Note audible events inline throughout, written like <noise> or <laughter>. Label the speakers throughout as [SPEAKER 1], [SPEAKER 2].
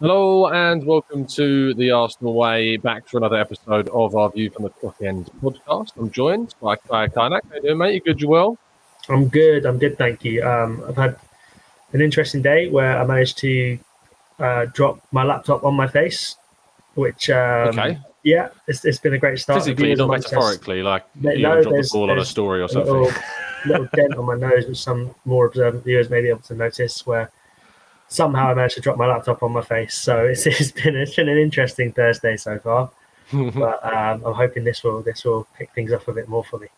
[SPEAKER 1] Hello and welcome to the Arsenal Way. Back for another episode of our View from the Clock End podcast. I'm joined by Kai Kaynak. How you doing, mate? You good? You well?
[SPEAKER 2] I'm good. I'm good, thank you. Um, I've had an interesting day where I managed to uh, drop my laptop on my face, which um,
[SPEAKER 1] Okay.
[SPEAKER 2] yeah, it's, it's been a great start.
[SPEAKER 1] Physically, not metaphorically. Like
[SPEAKER 2] No,
[SPEAKER 1] you
[SPEAKER 2] no,
[SPEAKER 1] know, drop the ball on a story or something.
[SPEAKER 2] little, <laughs> little dent on my nose, which some more observant viewers may be able to notice, where somehow I managed to drop my laptop on my face. So it's, <laughs> it's been it's been an interesting Thursday so far, <laughs> but um, I'm hoping this will this will pick things up a bit more for me.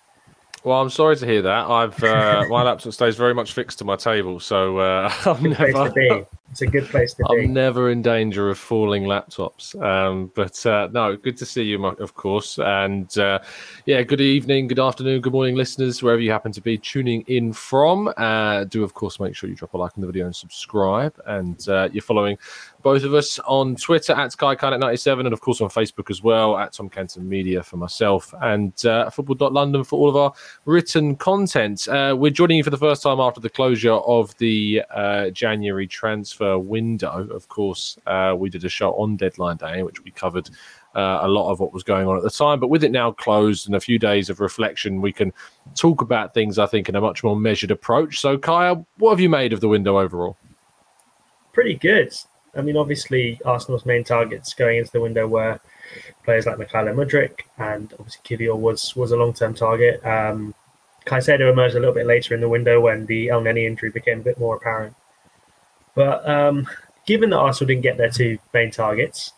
[SPEAKER 1] Well, I'm sorry to hear that. I've uh, my laptop stays very much fixed to my table, so uh, <laughs> I'm
[SPEAKER 2] place
[SPEAKER 1] never.
[SPEAKER 2] It's a good place to be.
[SPEAKER 1] I'm never in danger of falling laptops. Um, but uh, no, good to see you, Mark, of course. And uh, yeah, good evening, good afternoon, good morning, listeners, wherever you happen to be tuning in from. Uh, do, of course, make sure you drop a like on the video and subscribe. And uh, you're following both of us on Twitter at SkyKinet97 and, of course, on Facebook as well at Tom Canton Media for myself and uh, football.london for all of our written content. Uh, we're joining you for the first time after the closure of the uh, January transfer window. Of course, uh, we did a show on deadline day in which we covered uh, a lot of what was going on at the time. But with it now closed and a few days of reflection, we can talk about things, I think, in a much more measured approach. So, Kaya, what have you made of the window overall?
[SPEAKER 2] pretty good. I mean, obviously, Arsenal's main targets going into the window were players like Mykhailo Mudryk, and obviously Kiwior was was a long term target. Um, Caicedo emerged a little bit later in the window when the Elneny injury became a bit more apparent. But um, given that Arsenal didn't get their two main targets,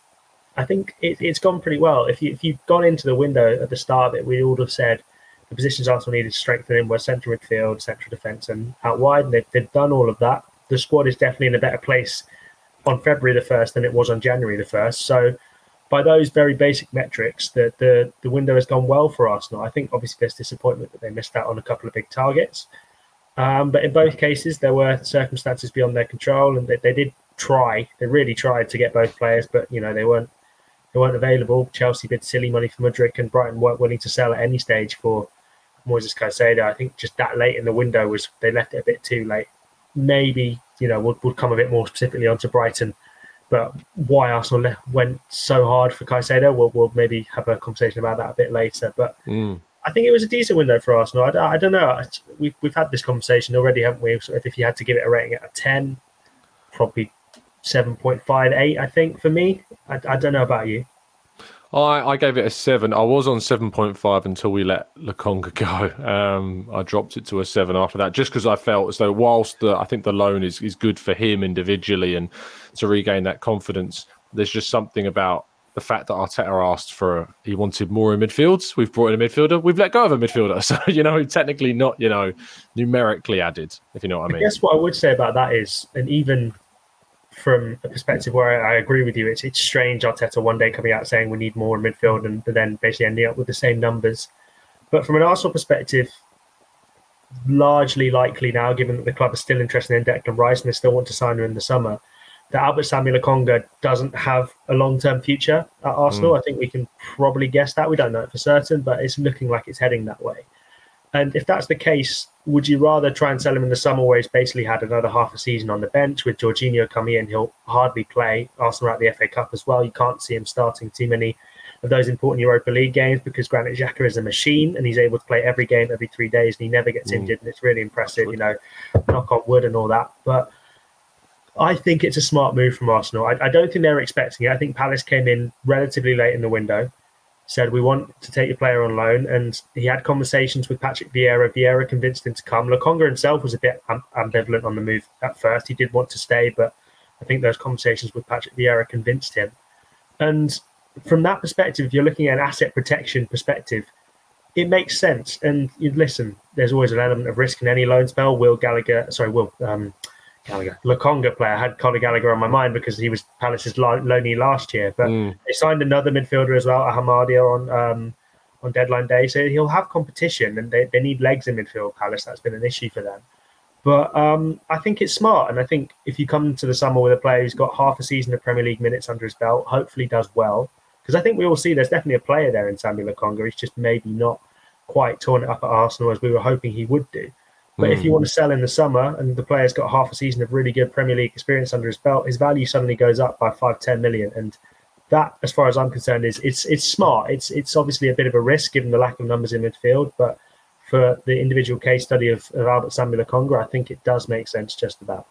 [SPEAKER 2] I think it, it's gone pretty well. If you you'd gone into the window at the start of it, we would have said the positions Arsenal needed strengthening were central midfield, central defence, and out wide. And they've, they've done all of that. The squad is definitely in a better place on February the first than it was on January the first. So, by those very basic metrics, the the the window has gone well for Arsenal. I think obviously there's disappointment that they missed out on a couple of big targets, um, but in both cases there were circumstances beyond their control, and they, they did try. They really tried to get both players, but you know they weren't they weren't available. Chelsea bid silly money for Mudryk, and Brighton weren't willing to sell at any stage for Moises Caicedo. I think just that late in the window was they left it a bit too late. Maybe you know would would come a bit more specifically onto Brighton, but why Arsenal went so hard for Caicedo, we'll, we'll maybe have a conversation about that a bit later. But
[SPEAKER 1] Mm.
[SPEAKER 2] I think it was a decent window for Arsenal. I, I don't know. We've we've had this conversation already, haven't we? So if you had to give it a rating out of ten, probably seven point five eight. I think for me. I, I don't know about you.
[SPEAKER 1] I, I gave it a seven. I was on seven point five until we let Lokonga <laughs> go. Um, I dropped it to a seven after that, just because I felt as though whilst the I think the loan is, is good for him individually and to regain that confidence, there's just something about the fact that Arteta asked for he wanted more in midfields. We've brought in a midfielder. We've let go of a midfielder, <laughs> so you know technically not you know numerically added. If you know what I mean.
[SPEAKER 2] I guess what I would say about that is, and even from a perspective where I, I agree with you, it's it's strange Arteta one day coming out saying we need more in midfield and then basically ending up with the same numbers. But from an Arsenal perspective, largely likely now, given that the club is still interested in Declan Rice and they still want to sign him in the summer, that Albert Sambi Lokonga doesn't have a long term future at Arsenal. I think we can probably guess that. We don't know it for certain, but it's looking like it's heading that way. And if that's the case, would you rather try and sell him in the summer where he's basically had another half a season on the bench with Jorginho coming in? He'll hardly play. Arsenal at the FA Cup as well. You can't see him starting too many of those important Europa League games because Granit Xhaka is a machine and he's able to play every game every three days and he never gets
[SPEAKER 1] Mm.
[SPEAKER 2] injured. And it's really impressive, you know, knock on wood and all that. But I think it's a smart move from Arsenal. I, I don't think they're expecting it. I think Palace came in relatively late in the window, said we want to take your player on loan, and he had conversations with Patrick Vieira. Vieira convinced him to come. Lokonga himself was a bit ambivalent on the move at first. He did want to stay, but I think those conversations with Patrick Vieira convinced him. And from that perspective, if you're looking at an asset protection perspective, it makes sense. And you listen, there's always an element of risk in any loan spell. Will Gallagher, sorry, Will um, Gallagher, Lokonga player. I had Conor Gallagher on my mind because he was Palace's loanee last year. But mm. they signed another midfielder as well, Ahamada, on um, on deadline day. So he'll have competition, and they, they need legs in midfield. Palace. That's been an issue for them. But um, I think it's smart, and I think if you come to the summer with a player who's got half a season of Premier League minutes under his belt, hopefully does well. Because I think we all see there's definitely a player there in Sambi Lokonga. He's just maybe not quite torn it up at Arsenal as we were hoping he would do. But mm. if you hmm. want to sell in the summer and the player's got half a season of really good Premier League experience under his belt, his value suddenly goes up by five, ten million. And that, as far as I'm concerned, is it's it's smart. It's it's obviously a bit of a risk given the lack of numbers in midfield, but for the individual case study of, of Albert Sambi Lokonga, I think it does make sense just about.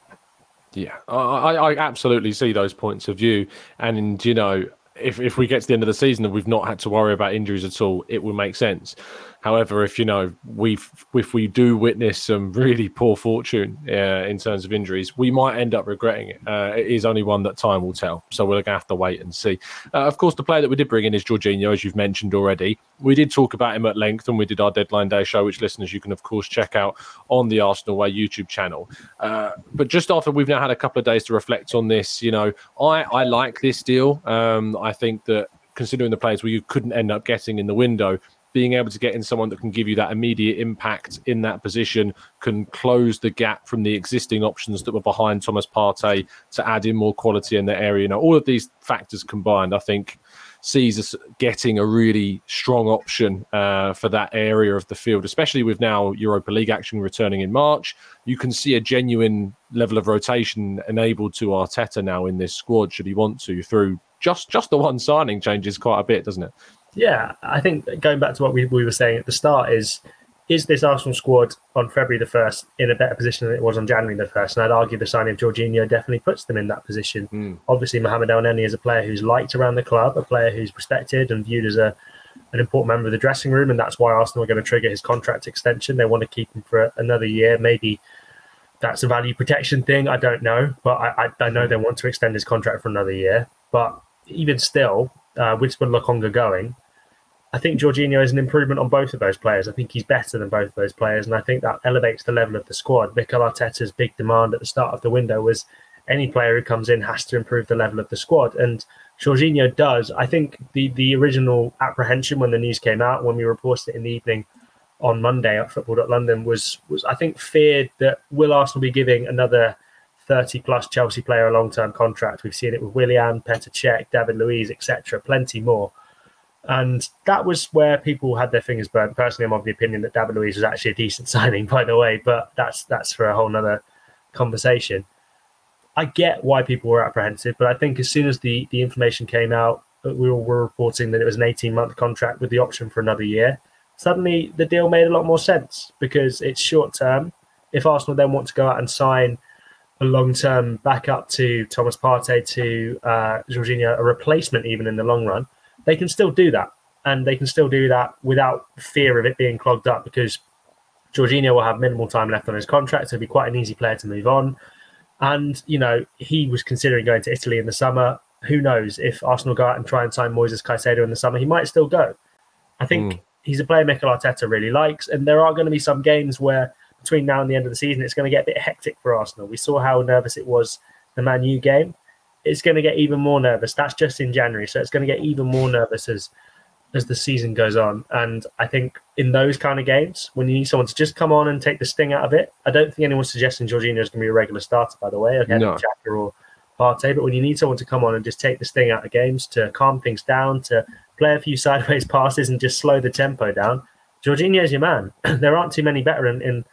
[SPEAKER 1] Yeah, I, I absolutely see those points of view, and you know, if if we get to the end of the season and we've not had to worry about injuries at all, it will make sense. However, if you know we if we do witness some really poor fortune uh, in terms of injuries, we might end up regretting it. Uh, it is only one that time will tell. So we're going to have to wait and see. Uh, of course, the player that we did bring in is Jorginho, as you've mentioned already. We did talk about him at length, and we did our deadline day show, which listeners you can of course check out on the Arsenal Way YouTube channel. Uh, but just after we've now had a couple of days to reflect on this, you know, I I like this deal. Um, I think that considering the players we couldn't end up getting in the window, being able to get in someone that can give you that immediate impact in that position can close the gap from the existing options that were behind Thomas Partey to add in more quality in the area. Now, all of these factors combined, I think, sees us getting a really strong option uh, for that area of the field, especially with now Europa League action returning in March. You can see a genuine level of rotation enabled to Arteta now in this squad, should he want to, through just just the one signing changes quite a bit, doesn't it?
[SPEAKER 2] Yeah, I think going back to what we, we were saying at the start is is this Arsenal squad on February the 1st in a better position than it was on January the 1st? And I'd argue the signing of Jorginho definitely puts them in that position. Mm. Obviously, Mohamed Elneny is a player who's liked around the club, a player who's respected and viewed as a an important member of the dressing room, and that's why Arsenal are going to trigger his contract extension. They want to keep him for another year. Maybe that's a value protection thing. I don't know, but I, I, I know they want to extend his contract for another year. But even still, uh, with Lokonga going, I think Jorginho is an improvement on both of those players. I think he's better than both of those players, and I think that elevates the level of the squad. Mikel Arteta's big demand at the start of the window was any player who comes in has to improve the level of the squad, and Jorginho does. I think the the original apprehension when the news came out, when we reported it in the evening on Monday at Football.London, was was I think feared that will Arsenal be giving another 30 plus Chelsea player a long term contract? We've seen it with Willian, Petr Cech, David Luiz, etc., plenty more. And that was where people had their fingers burnt. Personally, I'm of the opinion that David Luiz was actually a decent <laughs> signing, by the way, but that's that's for a whole nother conversation. I get why people were apprehensive, but I think as soon as the, the information came out, we all were reporting that it was an 18 month contract with the option for another year. Suddenly, the deal made a lot more sense because it's short term. If Arsenal then want to go out and sign a long term backup to Thomas Partey, to uh, Jorginho, a replacement even in the long run, they can still do that. And they can still do that without fear of it being clogged up because Jorginho will have minimal time left on his contract. So he'll be quite an easy player to move on. And, you know, he was considering going to Italy in the summer. Who knows if Arsenal go out and try and sign Moises Caicedo in the summer, he might still go. I think mm. he's a player Mikel Arteta really likes. And there are going to be some games where between now and the end of the season, it's going to get a bit hectic for Arsenal. We saw how nervous it was the Man U game it's going to get even more nervous. That's just in January, so it's going to get even more nervous as as the season goes on. And I think in those kind of games, when you need someone to just come on and take the sting out of it, I don't think anyone's suggesting Jorginho is going to be a regular starter. By the way, again, no. Xhaka or Partey. But when you need someone to come on and just take the sting out of games, to calm things down, to play a few <laughs> sideways passes and just slow the tempo down, Jorginho is your man. <clears throat> there aren't too many better in, in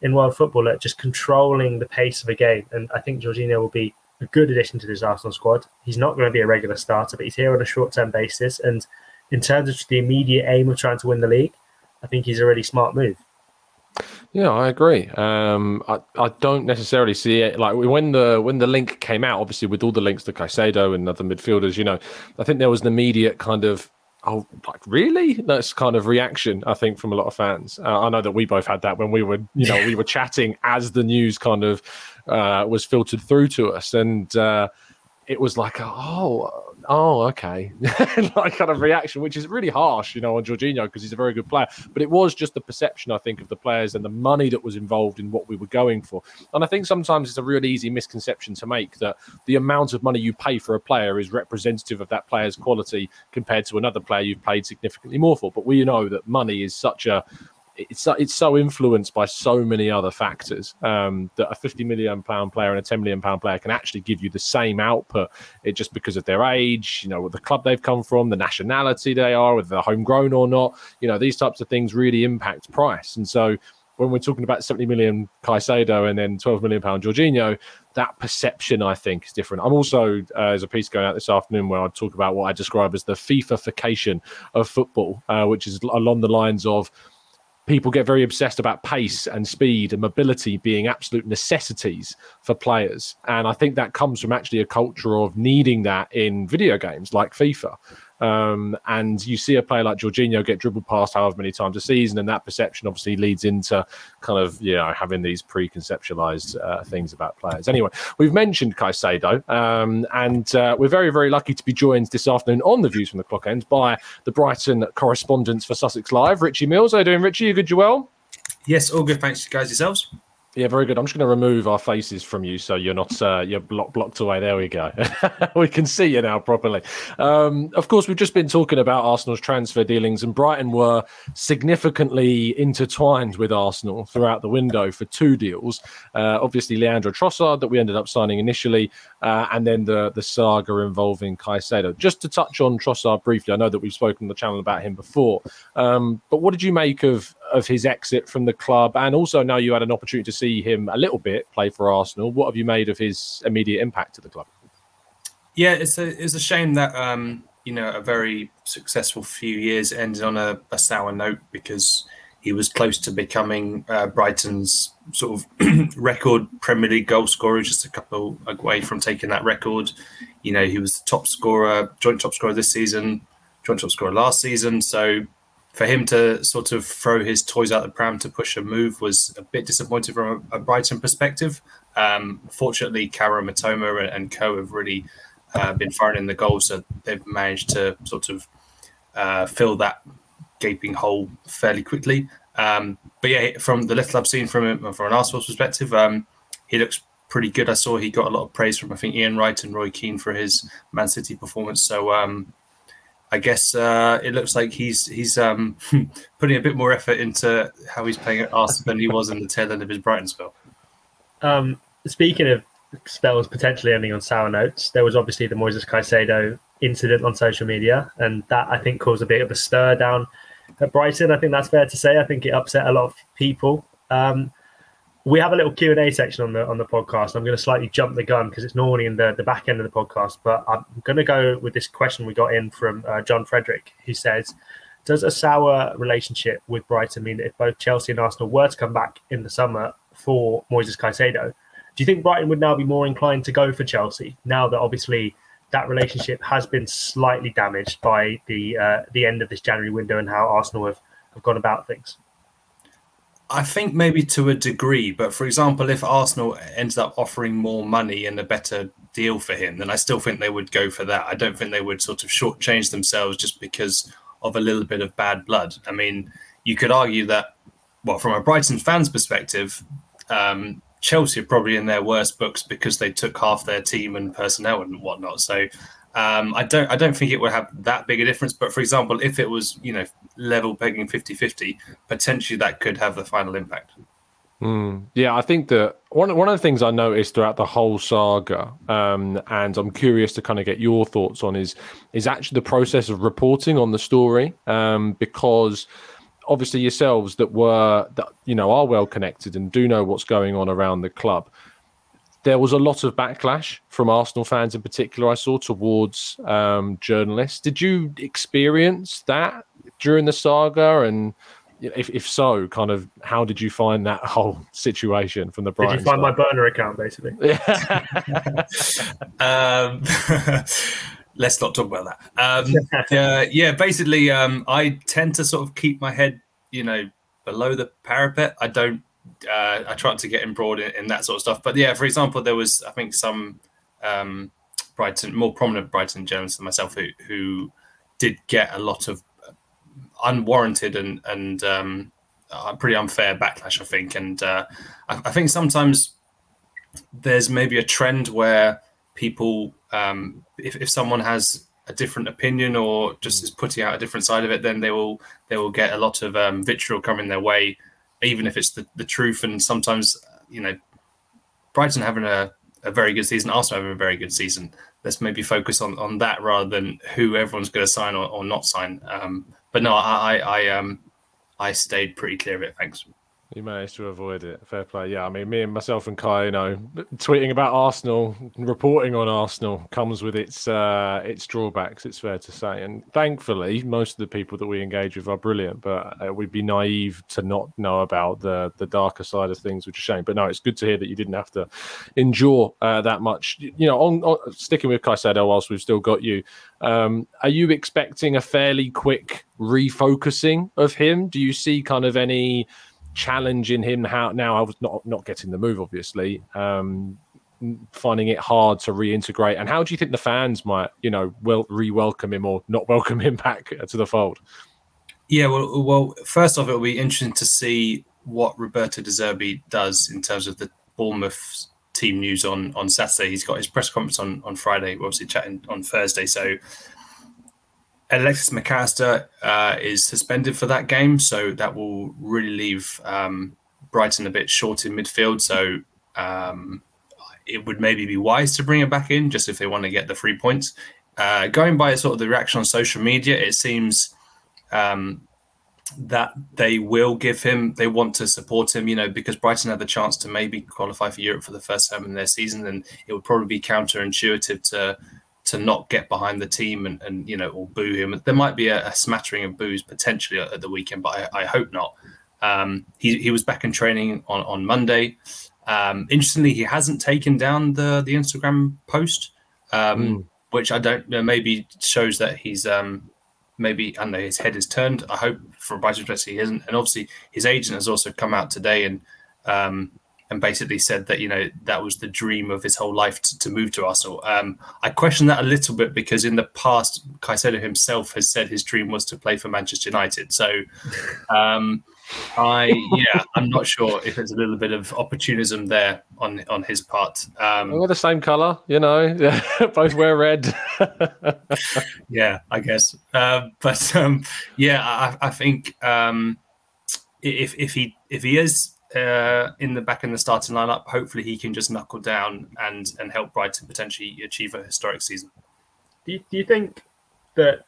[SPEAKER 2] in world football at just controlling the pace of a game. And I think Jorginho will be a good addition to this Arsenal squad. He's not going to be a regular starter, but he's here on a short term basis. And in terms of the immediate aim of trying to win the league, I think he's a really smart move.
[SPEAKER 1] Yeah, I agree. Um, I, I don't necessarily see it like when the when the link came out. Obviously, with all the links to Caicedo and other midfielders, you know, I think there was an immediate kind of oh, like really? That's kind of reaction, I think, from a lot of fans. Uh, I know that we both had that when we were, you know, we were chatting as the news kind of uh, was filtered through to us, and uh, it was like, oh, oh, okay, <laughs> like kind of reaction, which is really harsh, you know, on Jorginho because he's a very good player. But it was just the perception, I think, of the players and the money that was involved in what we were going for. And I think sometimes it's a really easy misconception to make that the amount of money you pay for a player is representative of that player's quality compared to another player you've paid significantly more for. But we know that money is such a it's it's so influenced by so many other factors um, that a 50 million pound player and a 10 million pound player can actually give you the same output. It just because of their age, you know, the club they've come from, the nationality they are, whether they're homegrown or not. You know, these types of things really impact price. And so when we're talking about 70 million Caicedo and then 12 million pound Jorginho, that perception I think is different. I'm also uh, there's a piece going out this afternoon where I talk about what I describe as the FIFAification of football, uh, which is along the lines of people get very obsessed about pace and speed and mobility being absolute necessities for players. And I think that comes from actually a culture of needing that in video games like FIFA. Um, and you see a player like Jorginho get dribbled past however many times a season, and that perception obviously leads into kind of you know having these preconceptualized uh, things about players. Anyway, we've mentioned Caicedo, um, and uh, we're very very lucky to be joined this afternoon on the Views from the Clock End by the Brighton correspondent for Sussex Live, Richie Mills. How are you doing, Richie? You good, Joel?
[SPEAKER 3] Yes, all good. Thanks, guys. Yourselves?
[SPEAKER 1] Yeah, very good. I'm just going to remove our faces from you so you're not uh, you're block, blocked away. There we go. <laughs> we can see you now properly. Um, of course, we've just been talking about Arsenal's transfer dealings, and Brighton were significantly intertwined with Arsenal throughout the window for two deals. Uh, obviously, Leandro Trossard that we ended up signing initially, uh, and then the the saga involving Caicedo. Just to touch on Trossard briefly, I know that we've spoken on the channel about him before, um, but what did you make of of his exit from the club, and also now you had an opportunity to see him a little bit play for Arsenal. What have you made of his immediate impact to the club?
[SPEAKER 3] Yeah, it's a it's a shame that um, you know a very successful few years ended on a, a sour note because he was close to becoming uh, Brighton's sort of <clears throat> record Premier League goal scorer, just a couple away from taking that record. You know, he was the top scorer, joint top scorer this season, joint top scorer last season. So for him to sort of throw his toys out the pram to push a move was a bit disappointing from a, Brighton perspective. Um, fortunately, Kaoru Mitoma and, and co have really uh, been firing in the goals, so they've managed to sort of uh, fill that gaping hole fairly quickly. Um, but yeah, from the little I've seen from him, from an Arsenal perspective, um, he looks pretty good. I saw he got a lot of praise from I think Ian Wright and Roy Keane for his Man City performance. So um, I guess uh, it looks like he's he's um, <laughs> putting a bit more effort into how he's playing at Arsenal than he was in the tail end of his Brighton spell.
[SPEAKER 2] Um, speaking of spells potentially ending on sour notes, there was obviously the Moises Caicedo incident on social media, and that I think caused a bit of a stir down at Brighton. I think that's fair to say. I think it upset a lot of people. Um, we have a little Q and A section on the on the podcast. I'm going to slightly jump the gun because it's normally in the the back end of the podcast, but I'm going to go with this question we got in from uh, John Frederick, who says, "Does a sour relationship with Brighton mean that if both Chelsea and Arsenal were to come back in the summer for Moises Caicedo, do you think Brighton would now be more inclined to go for Chelsea now that obviously?" That relationship has been slightly damaged by the uh, the end of this January window and how Arsenal have, have gone about things.
[SPEAKER 3] I think maybe to a degree, but for example, if Arsenal ends up offering more money and a better deal for him, then I still think they would go for that. I don't think they would sort of shortchange themselves just because of a little bit of bad blood. I mean, you could argue that, well, from a Brighton fans' perspective, um, Chelsea are probably in their worst books because they took half their team and personnel and whatnot. So um, I don't I don't think it would have that big a difference. But for example, if it was you know level pegging 50-50, potentially that could have the final impact.
[SPEAKER 1] Mm, yeah, I think that one one of the things I noticed throughout the whole saga, um, and I'm curious to kind of get your thoughts on is is actually the process of reporting on the story, um, because obviously yourselves that were that you know are well connected and do know what's going on around the club there was a lot of backlash from Arsenal fans in particular, I saw towards um, journalists. Did you experience that during the saga? And if, if so, kind of how did you find that <laughs> whole situation from the Brighton
[SPEAKER 2] Did you find my burner account, basically? <laughs>
[SPEAKER 3] um, <laughs> let's not talk about that. Um, uh, yeah, basically, um, I tend to sort of keep my head, you know, below the parapet. I don't uh, I tried to get embroiled in, in, that sort of stuff. But yeah, for example, there was I think some um, Brighton, more prominent Brighton journalists than myself, who who did get a lot of unwarranted and and um, uh, pretty unfair backlash, I think. And uh, I, I, think sometimes there's maybe a trend where people, um, if, if someone has a different opinion or just is putting out a different side of it, then they will they will get a lot of um, vitriol coming their way, even if it's the, the truth. And sometimes, you know, Brighton having a, a very good season, Arsenal having a very good season. Let's maybe focus on, on that rather than who everyone's going to sign or, or not sign. Um, but no, I, I, I um I stayed pretty clear of it. Thanks.
[SPEAKER 1] You managed to avoid it. Fair play. Yeah, I mean, me and myself and Kai, you know, tweeting about Arsenal, reporting on Arsenal comes with its uh, its drawbacks. It's fair to say, and thankfully, most of the people that we engage with are brilliant. But uh, we'd be naive to not know about the the darker side of things, which is shame. But no, it's good to hear that you didn't have to endure uh, that much. You know, on, on sticking with Caicedo whilst we've still got you, um, are you expecting a fairly quick refocusing of him? Do you see kind of any challenging him. How now I was not not getting the move obviously um finding it hard to reintegrate. And how do you think the fans might you know well re-welcome him or not welcome him <laughs> back to the fold?
[SPEAKER 3] Yeah well well first off it'll be interesting to see what Roberto De Zerbi does in terms of the Bournemouth team news on on Saturday. He's got his press conference on on Friday. We're obviously chatting on Thursday. So Alexis Mac Allister uh, is suspended for that game, so that will really leave um, Brighton a bit short in midfield. So um, it would maybe be wise to bring it back in, just if they want to get the three points. Uh, going by sort of the reaction on social media, it seems um, that they will give him, they want to support him, you know, because Brighton had the chance to maybe qualify for Europe for the first time in their season, and it would probably be counterintuitive to to not get behind the team and, and you know or boo him. There might be a, a smattering of boos potentially at, the weekend, but I, I hope not. Um, he he was back in training on on Monday. Um, interestingly, he hasn't taken down the the Instagram post, um, mm. which I don't know. Maybe shows that he's um, maybe I know his head is turned. I hope for Brighton he isn't. And obviously, his agent has also come out today and um, and basically said that you know that was the dream of his whole life to, to move to Arsenal. Um, I question that a little bit because in the past, Caicedo himself has said his dream was to play for Manchester United. So, um, I yeah, I'm not sure if there's a little bit of opportunism there on on his part. Um,
[SPEAKER 1] We're the same color, you know, <laughs> both wear red. <laughs>
[SPEAKER 3] yeah, I guess. Uh, but um, yeah, I, I think um, if if he if he is uh, in the back in the starting lineup. Hopefully, he can just knuckle down and and help Brighton potentially achieve a historic season.
[SPEAKER 2] Do you, do you think that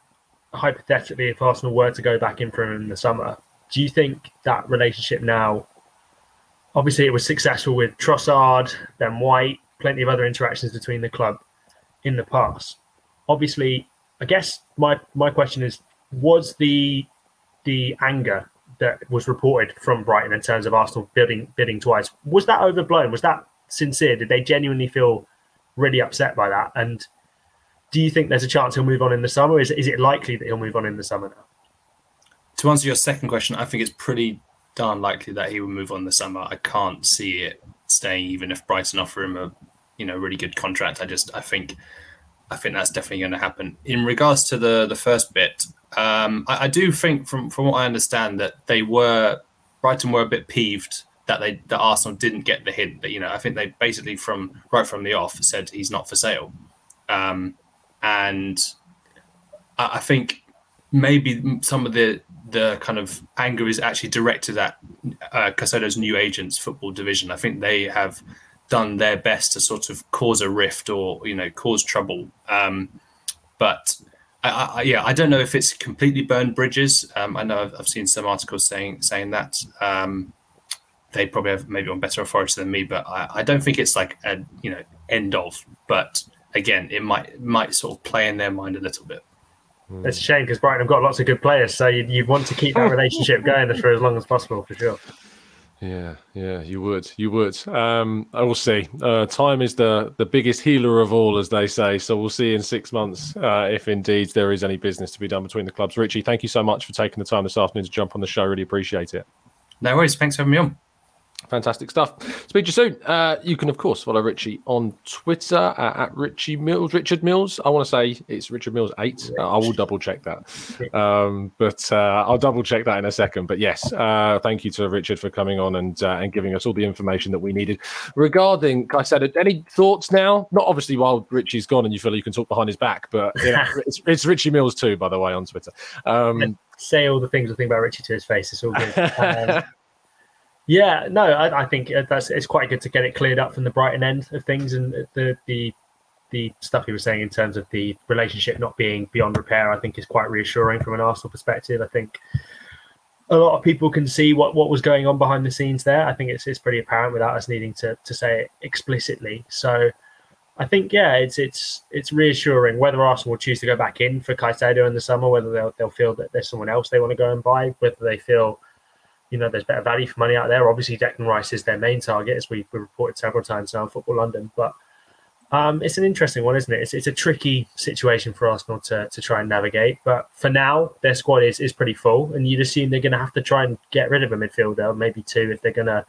[SPEAKER 2] hypothetically, if Arsenal were to go back in for him in the summer, do you think that relationship now? Obviously, it was successful with Trossard, then White, plenty of other interactions between the club in the past. Obviously, I guess my my question is: was the the anger that was reported from Brighton in terms of Arsenal bidding bidding twice. Was that overblown? Was that sincere? Did they genuinely feel really upset by that? And do you think there's a chance he'll move on in the summer? Is is it likely that he'll move on in the summer now?
[SPEAKER 3] To answer your second question, I think it's pretty darn likely that he will move on the summer. I can't see it staying, even if Brighton offer him a you know really good contract. I just I think I think that's definitely going to happen. In regards to the the first bit, um, I, I, do think, from from what I understand, that they were Brighton were a bit peeved that they that Arsenal didn't get the hint. That you know, I think they basically from right from the off said he's not for sale, um, and I, I think maybe some of the the kind of anger is actually directed at uh, Caicedo's new agents football division. I think they have done their best to sort of cause a rift or you know cause trouble. Um, but I, I, yeah, I don't know if it's completely burned bridges. Um, I know I've, I've, seen some articles saying saying that. Um, they probably have maybe on better authority than me, but I, I, don't think it's like a you know end of. But again, it might might sort of play in their mind a little bit.
[SPEAKER 2] Hmm. It's a shame because Brighton have got lots of good players, so you you want to keep that <laughs> relationship going for as long as possible, for sure.
[SPEAKER 1] Yeah, yeah, you would, you would. Um, I will see. Uh, time is the the biggest healer of all, as they say. So we'll see in six months uh, if indeed there is any business to be done between the clubs. Richie, thank you so much for taking the time this afternoon to jump on the show. Really appreciate it.
[SPEAKER 3] No worries. Thanks for having me on.
[SPEAKER 1] Fantastic stuff. Speak to you soon. Uh, you can, of course, follow Richie on Twitter uh, at Richie Mills, Richard Mills. I want to say it's Richard Mills eight. Uh, I will double check that, um, but uh, I'll double check that in a second. But yes, uh, thank you to Richard for coming on and uh, and giving us all the information that we needed regarding. I said, any thoughts now? Not obviously while Richie's gone and you feel you can talk behind his back, but you know, <laughs> it's, it's, Richie Mills too, by the way, on Twitter. Um,
[SPEAKER 2] say all the things I think about Richie to his face. It's all good. Um, <laughs> yeah, no, I, I, think uh, that's it's quite good to get it cleared up from the Brighton end of things and the the the stuff he was saying in terms of the relationship not being beyond repair. I think is quite reassuring from an Arsenal perspective. I think a lot of people can see what, what was going on behind the scenes there. I think it's it's pretty apparent without us needing to to say it explicitly. So. I think yeah, it's it's it's reassuring. Whether Arsenal will choose to go back in for Caicedo in the summer, whether they'll they'll feel that there's someone else they want to go and buy, whether they feel you know, there's better value for money out there. Obviously, Declan Rice is their main target, as we, we reported several times now in Football London. But um, it's an interesting one, isn't it? It's, it's a tricky situation for Arsenal to, to try and navigate. But for now, their squad is, is pretty full, and you'd assume they're going to have to try and get rid of a midfielder, maybe two, if they're going to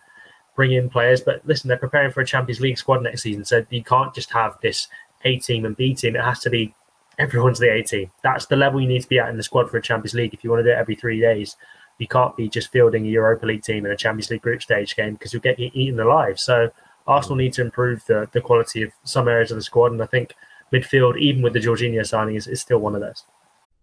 [SPEAKER 2] bring in players. But listen, they're preparing for a Champions League squad next season, so you can't just have this A team and B team. It has to be everyone's the A team. That's the level you need to be at in the squad for a Champions League if you want to do it every three days you can't be just fielding a Europa League team in a Champions League group stage game because you'll get eaten alive. So Arsenal need to improve the, the quality of some areas of the squad, and I think midfield, even with the Jorginho signing, is, is still one of those.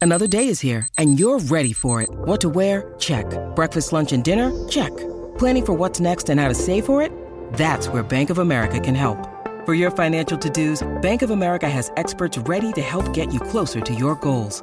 [SPEAKER 4] Another day is here, and you're ready for it. What to wear? Check. Breakfast, lunch, and dinner? Check. Planning for what's next and how to save for it? That's where Bank of America can help. For your financial to-dos, Bank of America has experts ready to help get you closer to your goals.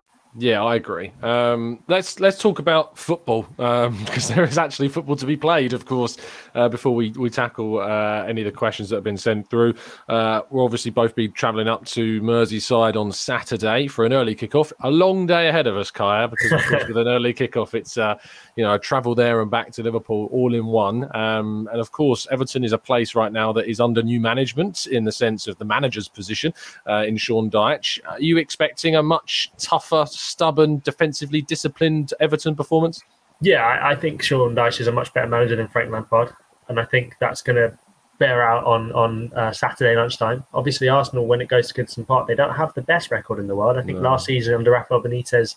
[SPEAKER 1] Yeah, I agree. Um, let's let's talk about football because um, <laughs> there is actually football to be played, of course. Uh, before we we tackle uh, any of the questions that have been sent through, uh, we'll obviously both be travelling up to Merseyside on Saturday for an early kickoff. A long day ahead of us, Kaya, because of course with an early kickoff, it's uh, you know travel there and back to Liverpool all in one. Um, and of course, Everton is a place right now that is under new management in the sense of the manager's position uh, in Sean Dyche. Are you expecting a much tougher? Stubborn, defensively disciplined Everton performance?
[SPEAKER 2] Yeah, I, I think Sean Dyche is a much better manager than Frank Lampard, and I think that's going to bear out on on uh, Saturday lunchtime. Obviously, Arsenal, when it goes to Goodison Park, they don't have the best record in the world. I think no. last season under Rafael Benitez,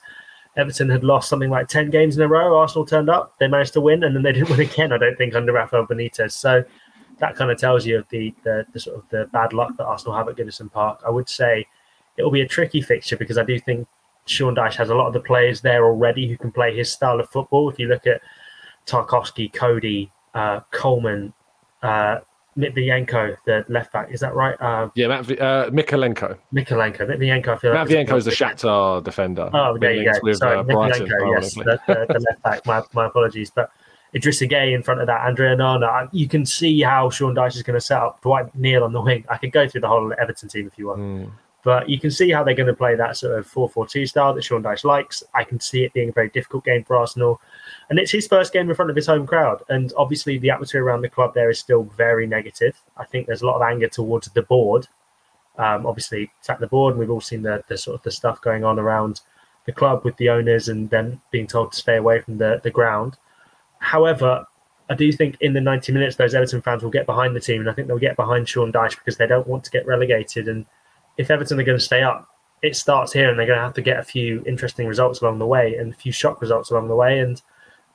[SPEAKER 2] Everton had lost something like ten games in a row. Arsenal turned up, they managed to win, and then they <laughs> didn't win again. I don't think under Rafael Benitez. So that kind of tells you of the, the, the sort of the bad luck that Arsenal have at Goodison Park. I would say it will be a tricky fixture because I do think Sean Dyche has a lot of the players there already who can play his style of football. If you look at Tarkowski, Coady, uh, Coleman, uh, Matvienko, the left back, is that right? Uh,
[SPEAKER 1] yeah, Matt, uh, Mykolenko.
[SPEAKER 2] Mykolenko. Matvienko, I feel
[SPEAKER 1] Matvienko like is the Shakhtar defender.
[SPEAKER 2] Oh, there you go. With, Sorry, uh, Brighton, yes, the, the, the, left back. My, my apologies. But Idrissa Gueye in front of that, Andre Onana. You can see how Sean Dyche is going to set up Dwight Neil on the wing. I could go through the whole Everton team if you want. Mm. But you can see how they're going to play that sort of 4 4 2 style that Sean Dyche likes. I can see it being a very difficult game for Arsenal. And it's his first game in front of his home crowd. And obviously, the atmosphere around the club there is still very negative. I think there's a lot of anger towards the board. Um, obviously, it's at the board, and we've all seen the, the sort of the stuff going on around the club with the owners and them being told to stay away from the, the ground. However, I do think in the 90 minutes, those Everton fans will get behind the team, and I think they'll get behind Sean Dyche because they don't want to get relegated. And if Everton are going to stay up, it starts here, and they're going to have to get a few interesting results along the way and a few shock results along the way. And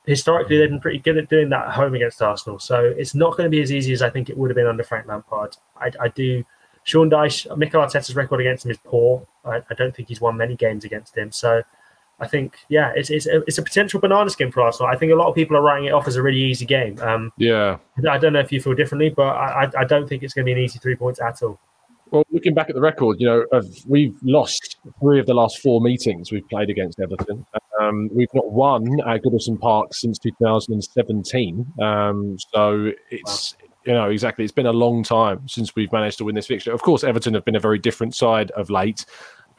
[SPEAKER 2] historically, they've been pretty good at doing that at home against Arsenal. So it's not going to be as easy as I think it would have been under Frank Lampard. I, I do. Sean Dyche, Mikel Arteta's record against him is poor. I, I, don't think he's won many games against him. So I think, yeah, it's it's a, it's a potential banana skin for Arsenal. I think a lot of people are writing it off as a really easy game. Um,
[SPEAKER 1] yeah.
[SPEAKER 2] I don't know if you feel differently, but I, I don't think it's going to be an easy three points at all.
[SPEAKER 1] Well, looking back at the record, you know, we've lost three of the last four meetings we've played against Everton. Um, we've not won at Goodison Park since 2017. Um, so it's, wow. you know, exactly. It's been a long time since we've managed to win this fixture. Of course, Everton have been a very different side of late.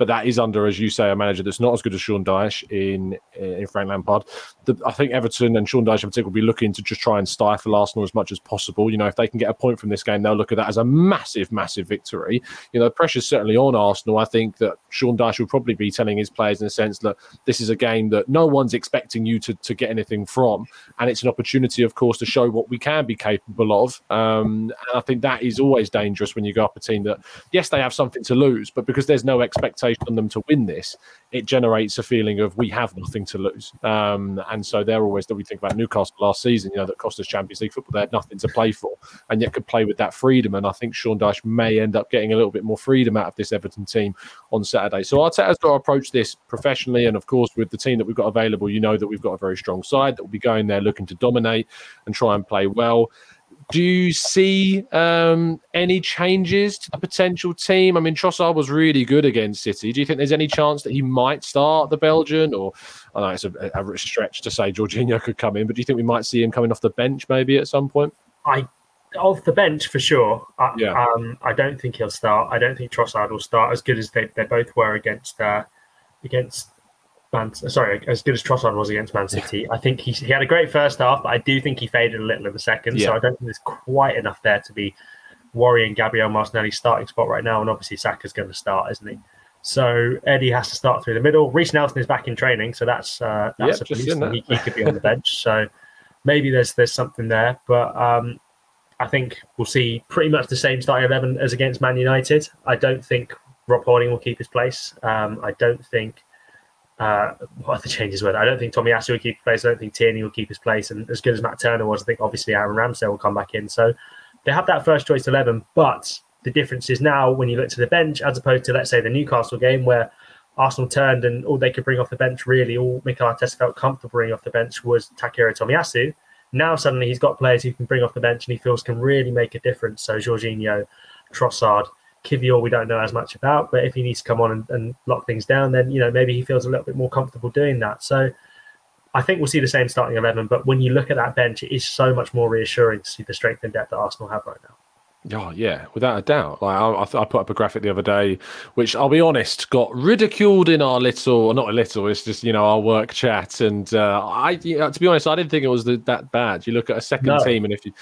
[SPEAKER 1] But that is under, as you say, a manager that's not as good as Sean Dyche in in Frank Lampard. The, I think Everton and Sean Dyche in particular will be looking to just try and stifle Arsenal as much as possible. You know, if they can get a point from this game, they'll look at that as a massive, massive victory. You know, pressure's certainly on Arsenal. I think that Sean Dyche will probably be telling his players in a sense that this is a game that no one's expecting you to, to get anything from. And it's an opportunity, of course, to show what we can be capable of. Um, and I think that is always dangerous when you go up a team that, yes, they have something to lose, but because there's no expectation on them to win this, it generates a feeling of we have nothing to lose. Um, and so they're always that we think about Newcastle last season, you know, that cost us Champions League football. They had nothing to play for and yet could play with that freedom. And I think Sean Dyche may end up getting a little bit more freedom out of this Everton team on Saturday. So Arteta's got to approach this professionally. And of course, with the team that we've got available, you know that we've got a very strong side that will be going there looking to dominate and try and play well. Do you see um, any changes to the potential team? I mean, Trossard was really good against City. Do you think there's any chance that he might start the Belgian? Or I know it's a, a stretch to say Jorginho could come in, but do you think we might see him coming off the bench maybe at some point?
[SPEAKER 2] I off the bench for sure. I, yeah. Um, I don't think he'll start. I don't think Trossard will start as good as they, they both were against uh, against Man, sorry, as good as Trossard was against Man City, I think he, he had a great first half, but I do think he faded a little in the second. Yeah. So I don't think there's quite enough there to be worrying Gabriel Martinelli's starting spot right now. And obviously, Saka's going to start, isn't he? So Eddie has to start through the middle. Reiss Nelson is back in training, so that's uh, that's yep, a plus. That. He, he, could be on the bench, so maybe there's there's something there. But um, I think we'll see pretty much the same starting eleven as against Man United. I don't think Rob Holding will keep his place. Um, I don't think uh, what the changes were? I don't think Tommy Tomiyasu will keep his place. I don't think Tierney will keep his place. And as good as Matt Turner was, I think obviously Aaron Ramsdale will come back in. So they have that first choice 11. But the difference is now when you look to the bench, as opposed to, let's say, the Newcastle game where Arsenal turned and all they could bring off the bench, really, all Mikel Arteta felt comfortable bringing off the bench was Takehiro Tomiyasu. Now suddenly he's got players who can bring off the bench and he feels can really make a difference. So Jorginho, Trossard, Kiwior we don't know as much about, but if he needs to come on and, and, lock things down, then you know maybe he feels a little bit more comfortable doing that. So I think we'll see the same starting eleven. But when you look at that bench, it is so much more reassuring to see the strength and depth that Arsenal have right now.
[SPEAKER 1] Oh yeah, without a doubt. Like I, I, put up a graphic the other day, which I'll be honest, got ridiculed in our little, not a little. It's just you know our work chat, and uh, I, you know, to be honest, I didn't think it was the, that bad. You look at a second no. team, and if you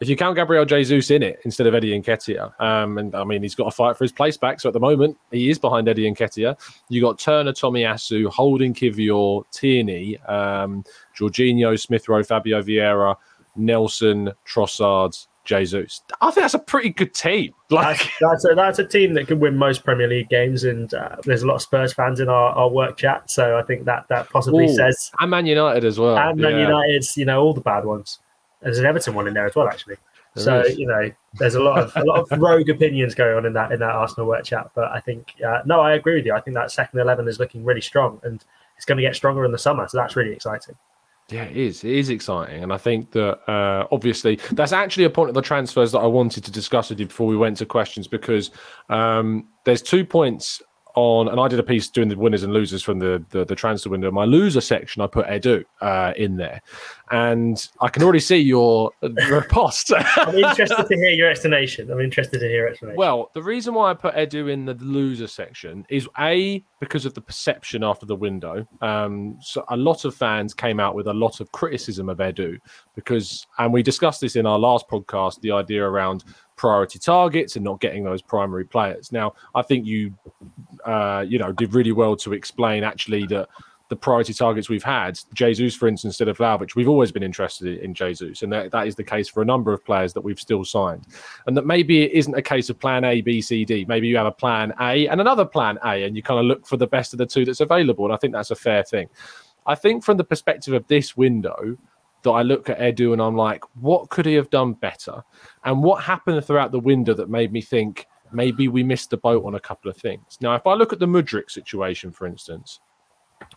[SPEAKER 1] if you count Gabriel Jesus in it instead of Eddie Nketiah, um, and I mean he's got to fight for his place back. So at the moment he is behind Eddie Nketiah. You got Turner, Tomiyasu, Holding, Kiwior, Tierney, um, Jorginho, Smith Rowe, Fabio Vieira, Nelson, Trossard, Jesus. I think that's a pretty good team. <laughs>
[SPEAKER 2] Like that's, that's a, that's a team that can win most Premier League games, and uh, there's a lot of Spurs fans in our, our work chat, so I think that that possibly Ooh, says
[SPEAKER 1] and Man United as well,
[SPEAKER 2] and Man yeah. United's you know all the bad ones. There's an Everton one in there as well, actually. There so is. you know, there's a lot of a lot of <laughs> rogue opinions going on in that in that Arsenal work chat. But I think uh, no, I agree with you. I think that second eleven is looking really strong, and it's going to get stronger in the summer. So that's really exciting.
[SPEAKER 1] Yeah, it is. It is exciting, and I think that uh, obviously that's actually a point of the transfers that I wanted to discuss with you before we went to questions because um, there's two points on, and I did a piece doing the winners and losers from the the, the transfer window. My loser section, I put Edu uh, in there, and I can already see your riposte. <laughs>
[SPEAKER 2] I'm interested to hear your explanation. I'm interested to hear your explanation.
[SPEAKER 1] Well, the reason why I put Edu in the loser section is a because of the perception after the window. Um, so a lot of fans came out with a lot of criticism of Edu because, and we discussed this in our last podcast, the idea around priority targets and not getting those primary players. Now, I think you, uh, you know, did really well to explain actually that the priority targets we've had, Jesus, for instance, instead of Vlahovic, we've always been interested in Jesus. And that, that is the case for a number of players that we've still signed. And that maybe it isn't a case of plan A, B, C, D. Maybe you have a plan A and another plan A, and you kind of look for the best of the two that's available. And I think that's a fair thing. I think from the perspective of this window, that I look at Edu and I'm like, what could he have done better? And what happened throughout the window that made me think maybe we missed the boat on a couple of things? Now, if I look at the Mudryk situation, for instance,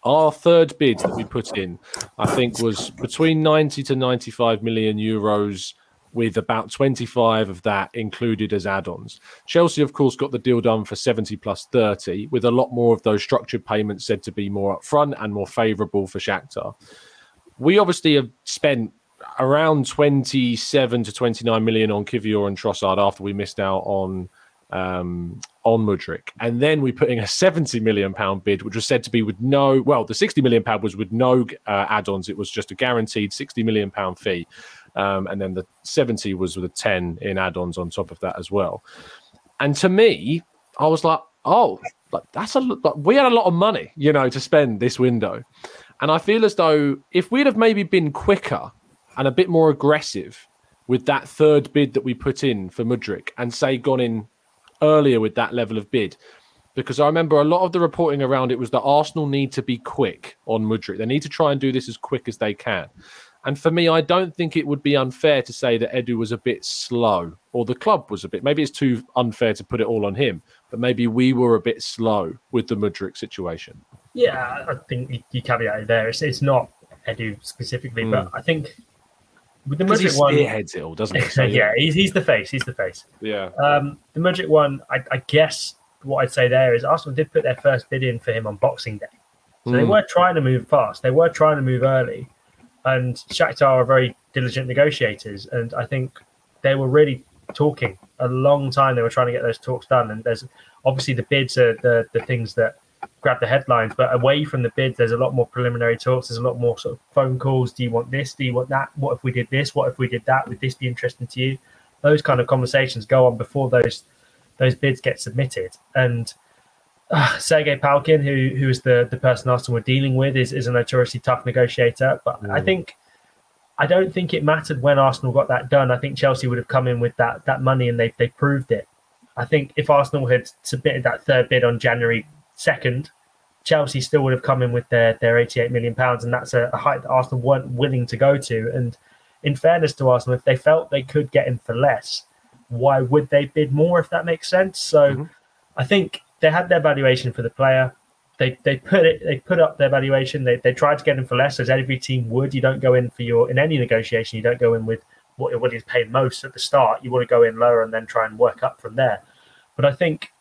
[SPEAKER 1] our third bid that we put in, I think, was between 90 to 95 million euros, with about 25 of that included as add ons. Chelsea, of course, got the deal done for 70 plus 30, with a lot more of those structured payments said to be more upfront and more favourable for Shakhtar we obviously have spent around 27 to 29 million on Kiwior and Trossard after we missed out on um, on Mudryk, and then we put in a 70 million pound bid, which was said to be with no, well, the 60 million pound was with no uh, add-ons. It was just a guaranteed 60 million pound fee, um, and then the 70 was with a 10 in add-ons on top of that as well. And to me, I was like, oh, like that's a like, we had a lot of money, you know, to spend this window, and I feel as though if we'd have maybe been quicker and a bit more aggressive with that third bid that we put in for Mudryk, and say gone in earlier with that level of bid because I remember a lot of the reporting around it was that Arsenal need to be quick on Mudryk. They need to try and do this as quick as they can. And for me, I don't think it would be unfair to say that Edu was a bit slow or the club was a bit. Maybe it's too unfair to put it all on him, but maybe we were a bit slow with the Mudryk situation.
[SPEAKER 2] Yeah, I think you caveat there. It's, it's not Edu specifically, mm. but I think
[SPEAKER 1] the Mudryk one, he spearheads it all, doesn't he? <laughs>
[SPEAKER 2] So, yeah, he's, he's the face. He's the face.
[SPEAKER 1] Yeah.
[SPEAKER 2] Um, the Mudryk one, I, I, guess what I'd say there is Arsenal did put their first bid in for him on Boxing Day, so mm. they hmm. were trying to move fast. They were trying to move early, and Shakhtar are very diligent negotiators, and I think they were really talking a long time. They were trying to get those talks done, and there's obviously the bids are the the things that grab the headlines. But away from the bids, there's a lot more preliminary talks. There's a lot more sort of phone calls. Do you want this? Do you want that? What if we did this? What if we did that? Would this be interesting to you? Those kind of conversations go on before those those bids get submitted. And uh, Sergei Palkin, who who is the the person Arsenal were dealing with, is is a notoriously tough negotiator. But mm. I think. I don't think it mattered when Arsenal got that done. I think Chelsea would have come in with that that money and they they proved it. I think if Arsenal had submitted that third bid on January second, Chelsea still would have come in with their their 88 million pounds, and that's a, a height that Arsenal weren't willing to go to. And in fairness to Arsenal, if they felt they could get him for less, why would they bid more? If that makes sense. So, mm-hmm. I think they had their valuation for the player. They, they put it they put up their valuation. They, they tried to get him for less, as every team would. You don't go in for your in any negotiation. You don't go in with what what is paid most at the start. You want to go in lower and then try and work up from there. But I think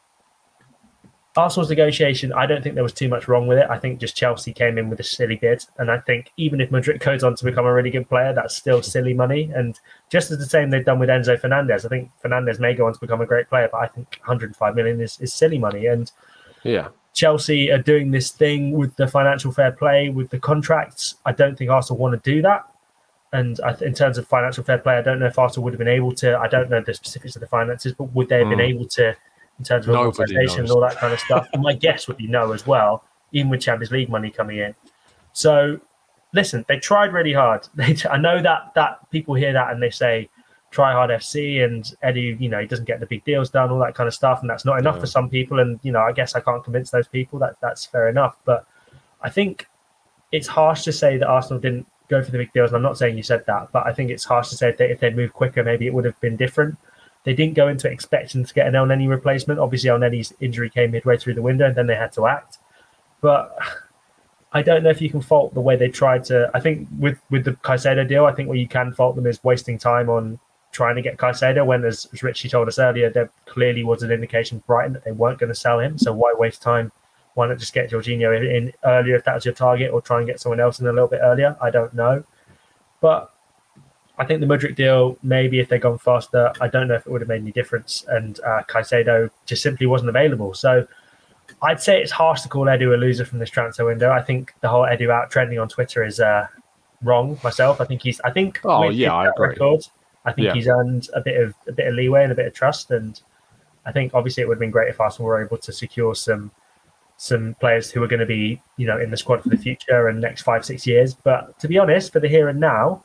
[SPEAKER 2] Arsenal's negotiation, I don't think there was too much wrong with it. I think just Chelsea came in with a silly bid. And I think even if Mudryk goes on to become a really good player, that's still silly money. And just as the same they've done with Enzo Fernandez, I think Fernandez may go on to become a great player, but I think 105 million is, is silly money. And
[SPEAKER 1] yeah,
[SPEAKER 2] Chelsea are doing this thing with the financial fair play, with the contracts. I don't think Arsenal want to do that. And in terms of financial fair play, I don't know if Arsenal would have been able to. I don't know the specifics of the finances, but would they have mm. been able to in terms of organisation and all that kind of stuff. and my guess would be no as well, even with Champions League money coming in. So, listen, they tried really hard. <laughs> They, I know that that people hear that and they say, try hard FC and Edu, you know, he doesn't get the big deals done, all that kind of stuff, and that's not enough yeah. for some people. And you know, I guess I can't convince those people that that's fair enough. But I think it's harsh to say that Arsenal didn't go for the big deals. And I'm not saying you said that, but I think it's harsh to say that if they'd moved quicker, maybe it would have been different. They didn't go into expecting to get an Elneny replacement. Obviously, Elneny's injury came midway through the window, and then they had to act. But <sighs> I don't know if you can fault the way they tried to. I think with with the Caicedo deal, I think what you can fault them is wasting time on trying to get Caicedo. When, as, as Richie told us earlier, there clearly was an indication Brighton that they weren't going to sell him. So why waste time? Why not just get Jorginho in earlier if that was your target, or try and get someone else in a little bit earlier? I don't know, but I think the Mudryk deal, maybe if they'd gone faster, I don't know if it would have made any difference. And uh, Caicedo just simply wasn't available. So I'd say it's harsh to call Edu a loser from this transfer window. I think the whole Edu out trending on Twitter is uh, wrong myself. I think he's, I think,
[SPEAKER 1] oh, yeah, I agree. Record,
[SPEAKER 2] I think yeah. he's earned a bit of a bit of leeway and a bit of trust. And I think obviously it would have been great if Arsenal were able to secure some some players who are going to be, you know, in the squad for the future and next five, six years. But to be honest, for the here and now,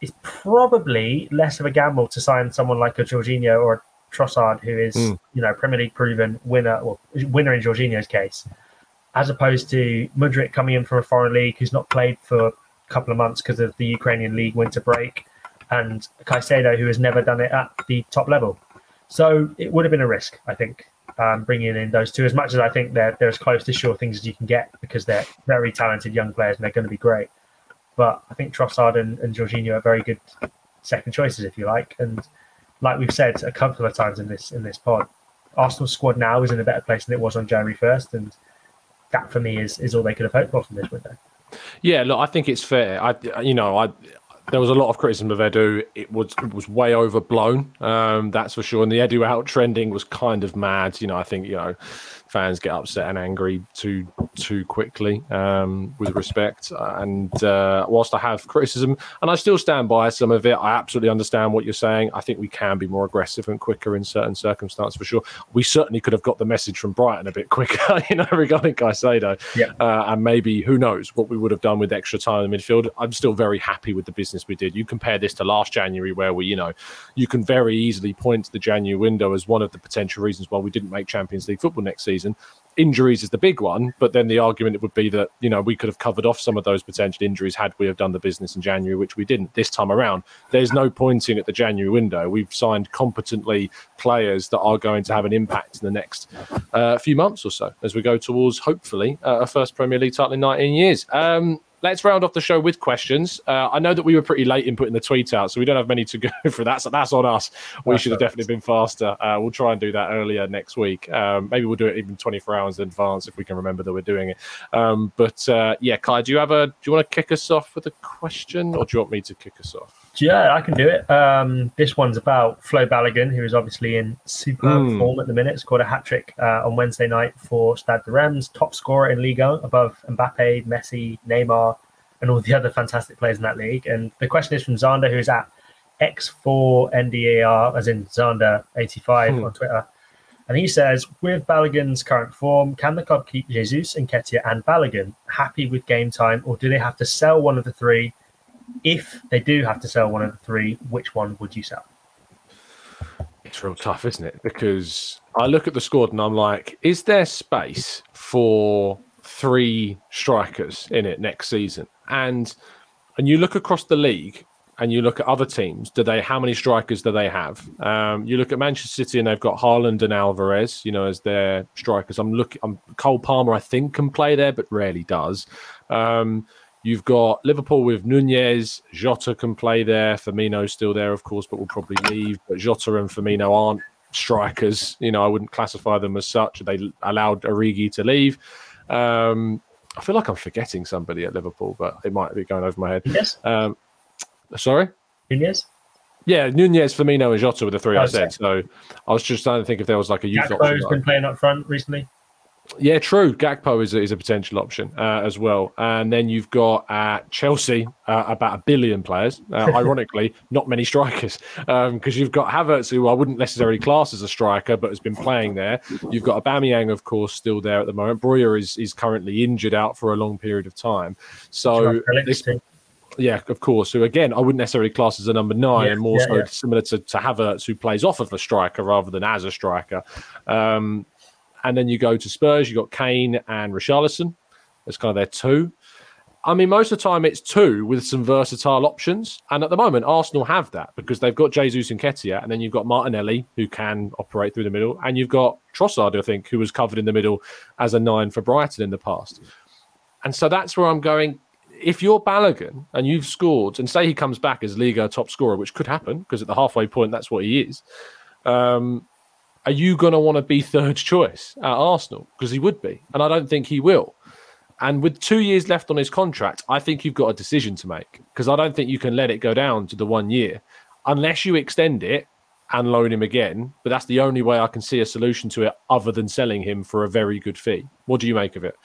[SPEAKER 2] it's probably less of a gamble to sign someone like a Jorginho or a Trossard, who is mm. you know Premier League proven winner or winner in Jorginho's case, as opposed to Mudryk coming in from a foreign league who's not played for a couple of months because of the Ukrainian league winter break, and Caicedo who has never done it at the top level. So it would have been a risk, I think, um, bringing in those two. As much as I think they're they're as close to sure things as you can get because they're very talented young players and they're going to be great. But I think Trossard and, and Jorginho are very good second choices, if you like. And like we've said a couple of times in this in this pod, Arsenal's squad now is in a better place than it was on January first, and that for me is is all they could have hoped for from this window.
[SPEAKER 1] Yeah, look, I think it's fair. I, you know, I there was a lot of criticism of Edu. It was it was way overblown, um, that's for sure. And the Edu out trending was kind of mad. You know, I think you know fans get upset and angry too too quickly um, with respect. And uh, whilst I have criticism, and I still stand by some of it, I absolutely understand what you're saying. I think we can be more aggressive and quicker in certain circumstances for sure. We certainly could have got the message from Brighton a bit quicker, <laughs> you know, regarding Caicedo.
[SPEAKER 2] Yeah.
[SPEAKER 1] Uh, and maybe who knows what we would have done with extra time in the midfield. I'm still very happy with the business we did. You compare this to last January, where we, you know, you can very easily point to the January window as one of the potential reasons why we didn't make Champions League football next season season. Injuries is the big one, but then the argument would be that you know we could have covered off some of those potential injuries had we have done the business in January, which we didn't this time around. There's no pointing at the January window. We've signed competently players that are going to have an impact in the next uh, few months or so as we go towards hopefully uh, a first Premier League title in 19 years. Um, let's round off the show with questions. Uh, I know that we were pretty late in putting the tweet out, so we don't have many to go <laughs> for that. So that's on us. We that's should have definitely been faster. Uh, we'll try and do that earlier next week. Um, maybe we'll do it even 24 hours in advance if we can remember that we're doing it. Um, but uh, yeah, Kai, do you have a? Do you want to kick us off with a question, or do you want me to kick us off?
[SPEAKER 2] Yeah, I can do it. Um, this one's about Flo Balogun, who is obviously in super mm. form at the minute. Scored a hat trick uh, on Wednesday night for Stade de Reims, top scorer in Liga above Mbappe, Messi, Neymar, and all the other fantastic players in that league. And the question is from Zander, who's at X4NDAR, as in Zander85 hmm. on Twitter. And he says, with Balogun's current form, can the club keep Jesus, Nketiah, and Balogun happy with game time, or do they have to sell one of the three? If they do have to sell one of the three, which one would you sell?
[SPEAKER 1] It's real tough, isn't it? Because I look at the squad and I'm like, is there space for three strikers in it next season? And and you look across the league and you look at other teams, do they how many strikers do they have? Um, you look at Manchester City and they've got Haaland and Alvarez, you know, as their strikers. I'm looking I'm Cole Palmer, I think, can play there, but rarely does. Um, You've got Liverpool with Nunez. Jota can play there. Firmino's still there, of course, but will probably leave. But Jota and Firmino aren't strikers. You know, I wouldn't classify them as such. They allowed Origi to leave. Um, I feel like I'm forgetting somebody at Liverpool, but it might be going over my head.
[SPEAKER 2] Yes.
[SPEAKER 1] Um, sorry?
[SPEAKER 2] Nunez?
[SPEAKER 1] Yeah, Nunez, Firmino, and Jota were the three oh, I said. So I was just trying to think if there was like a youth
[SPEAKER 2] Gakpo's been playing up front recently.
[SPEAKER 1] Yeah, true. Gakpo is a, is a potential option uh, as well. And then you've got at uh, Chelsea uh, about a billion players. Uh, <laughs> ironically, not many strikers because um, you've got Havertz, who I wouldn't necessarily class as a striker, but has been playing there. You've got Aubameyang, of course, still there at the moment. Broja is is currently injured out for a long period of time. So yeah, of course. Who again, I wouldn't necessarily class as a number nine, yeah, and more yeah, so yeah. similar to, to Havertz, who plays off of a striker rather than as a striker. Um, and then you go to Spurs, you've got Kane and Richarlison. That's kind of their two. I mean, most of the time it's two with some versatile options. And at the moment, Arsenal have that because they've got Jesus and Nketiah, and then you've got Martinelli, who can operate through the middle, and you've got Trossard, I think, who was covered in the middle as a nine for Brighton in the past. And so that's where I'm going. If you're Balogun and you've scored, and say he comes back as Liga top scorer, which could happen because at the halfway point, that's what he is. Um, are you going to want to be third choice at Arsenal? Because he would be. And I don't think he will. And with two years left on his contract, I think you've got a decision to make because I don't think you can let it go down to the one year unless you extend it and loan him again. But that's the only way I can see a solution to it other than selling him for a very good fee. What do you make of it?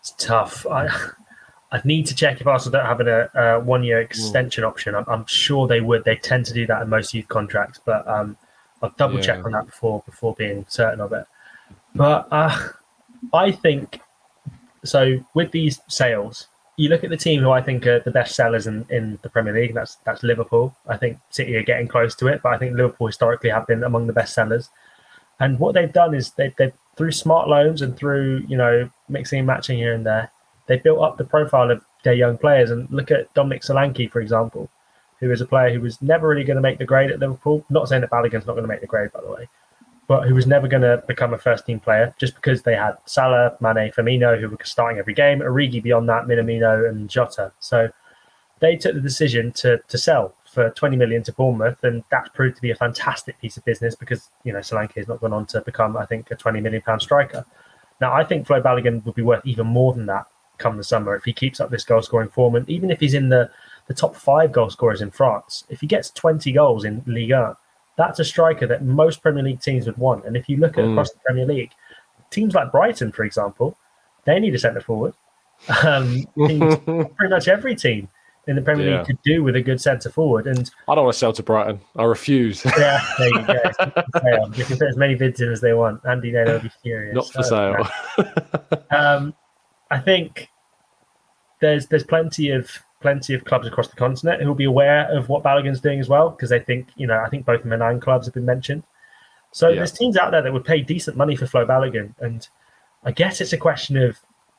[SPEAKER 2] It's tough. I, <laughs> I'd need to check if Arsenal don't have a, a one year extension mm. option. I'm, I'm, sure they would. They tend to do that in most youth contracts. But um, I'll double yeah. check on that before before being certain of it. But uh, I think so. With these sales, you look at the team who I think are the best sellers in, in the Premier League. That's that's Liverpool. I think City are getting close to it, but I think Liverpool historically have been among the best sellers. And what they've done is they they through smart loans and through you know mixing and matching here and there, they built up the profile of their young players. And look at Dominic Solanke, for example who is a player who was never really going to make the grade at Liverpool. Not saying that Balogun's not going to make the grade, by the way, but who was never going to become a first team player just because they had Salah, Mane, Firmino, who were starting every game, Origi beyond that, Minamino, and Jota. So they took the decision to to sell for 20 million to Bournemouth, and that's proved to be a fantastic piece of business because you know Solanke has not gone on to become, I think, a 20 million pound striker. Now I think Flo Balogun would be worth even more than that come the summer if he keeps up this goal scoring form, and even if he's in the the top five goal scorers in France. If he gets 20 goals in Ligue 1, that's a striker that most Premier League teams would want. And if you look at mm. across the Premier League, teams like Brighton, for example, they need a centre forward. Um, <laughs> pretty much every team in the Premier yeah. League could do with a good centre forward. And
[SPEAKER 1] I don't want to sell to Brighton. I refuse.
[SPEAKER 2] yeah, there you go. <laughs> They can put as many bids in as they want. Andy Naylor will be furious.
[SPEAKER 1] Not for sale.
[SPEAKER 2] um, I think there's there's plenty of plenty of clubs across the continent who will be aware of what Balogun's doing as well because they think you know I think both Milan clubs have been mentioned. So yeah. there's teams out there that would pay decent money for Flo Balogun, and I guess it's a question of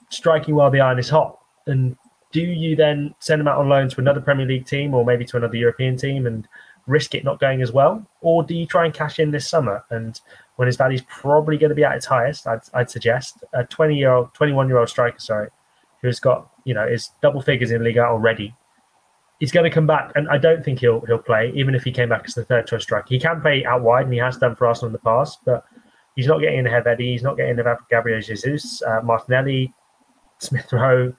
[SPEAKER 2] striking while the iron is hot. And do you then send him out on loan to another Premier League team or maybe to another European team and risk it not going as well, or do you try and cash in this summer and when his value is probably going to be at its highest? I'd, I'd suggest a 20 year old, 21 year old striker, sorry, who's got you know is double figures in Liga already. He's going to come back, and I don't think he'll he'll play, even if he came back as the third choice striker. He can play out wide, and he has done for Arsenal in the past, but he's not getting ahead of Eddie. He's not getting ahead of Gabriel Jesus, uh, Martinelli, Smith Rowe,